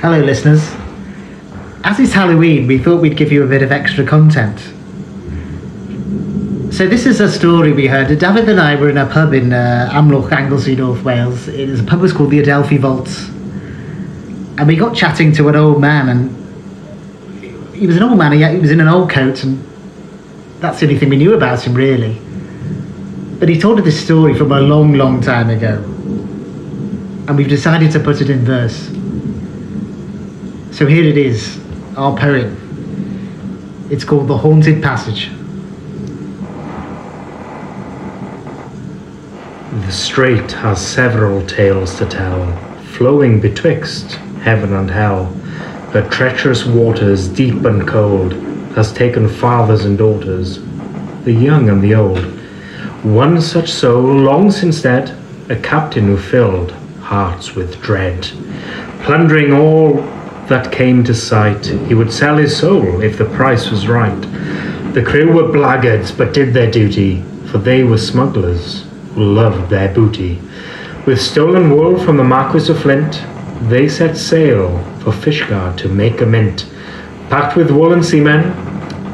Hello, listeners. As it's Halloween, we thought we'd give you a bit of extra content. So, this is a story we heard. David and I were in a pub in uh, Amlwch, Anglesey, North Wales. It is a pub was called the Adelphi Vaults. And we got chatting to an old man, and he was an old man, he, he was in an old coat, and that's the only thing we knew about him, really. But he told us this story from a long, long time ago. And we've decided to put it in verse. So here it is, our poem. It's called The Haunted Passage. The strait has several tales to tell, flowing betwixt heaven and hell. Her treacherous waters, deep and cold, has taken fathers and daughters, the young and the old. One such soul, long since dead, a captain who filled hearts with dread. Plundering all that came to sight, he would sell his soul if the price was right. The crew were blackguards, but did their duty, for they were smugglers who loved their booty. With stolen wool from the Marquis of Flint, they set sail for Fishguard to make a mint. Packed with woolen seamen,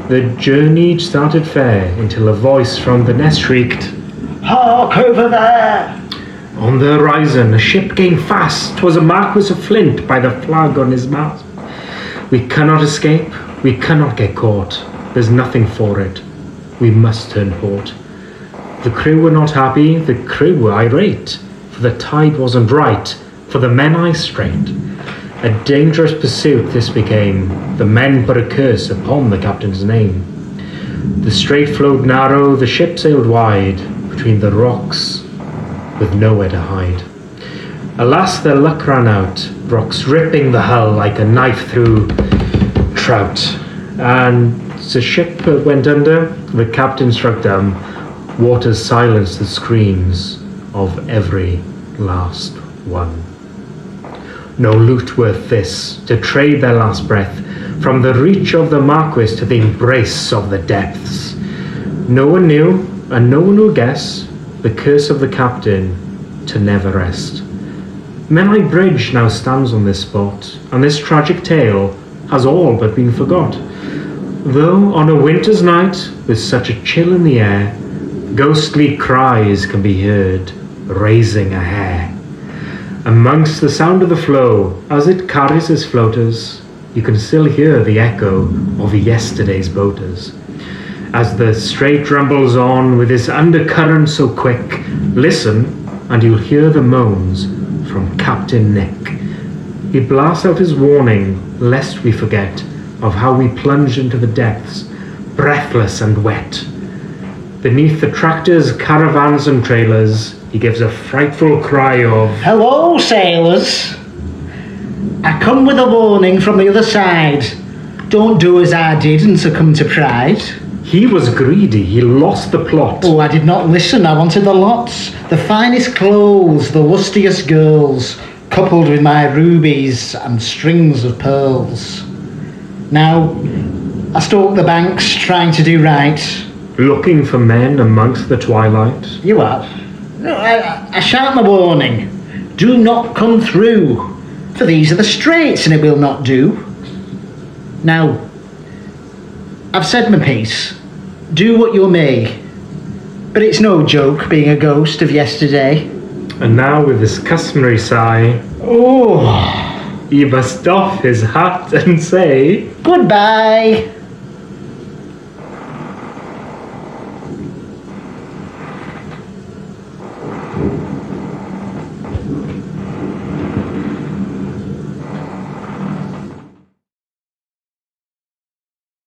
the journey started fair until a voice from the nest shrieked, Hark over there! On the horizon, a ship came fast. 'Twas a Marquis of Flint by the flag on his mast. We cannot escape. We cannot get caught. There's nothing for it. We must turn port. The crew were not happy. The crew were irate. For the tide wasn't right. For the Menai Strait. A dangerous pursuit this became. The men put a curse upon the captain's name. The strait flowed narrow. The ship sailed wide between the rocks with nowhere to hide. Alas, their luck ran out, rocks ripping the hull like a knife through trout. And the ship went under, the captain struck dumb, waters silenced the screams of every last one. No loot worth this, to trade their last breath, from the reach of the Marquis to the embrace of the depths. No one knew, and no one will guess, the curse of the captain to never rest. Menai Bridge now stands on this spot, and this tragic tale has all but been forgot. Though on a winter's night, with such a chill in the air, ghostly cries can be heard, raising a hair. Amongst the sound of the flow, as it carries its floaters, you can still hear the echo of yesterday's boaters. As the strait rumbles on with its undercurrent so quick, listen and you'll hear the moans from Captain Nick. He blasts out his warning, lest we forget of how we plunge into the depths, breathless and wet. Beneath the tractors, caravans, and trailers, he gives a frightful cry of, Hello, sailors! I come with a warning from the other side. Don't do as I did and succumb to pride. He was greedy, he lost the plot. Oh, I did not listen, I wanted the lots. The finest clothes, the lustiest girls, coupled with my rubies and strings of pearls. Now, I stalk the banks, trying to do right. Looking for men amongst the twilight. You are. No, I, I shout my warning. Do not come through, for these are the straits, and it will not do. Now, I've said my piece. Do what you may. But it's no joke being a ghost of yesterday. And now, with his customary sigh, Oh, he must doff his hat and say, goodbye.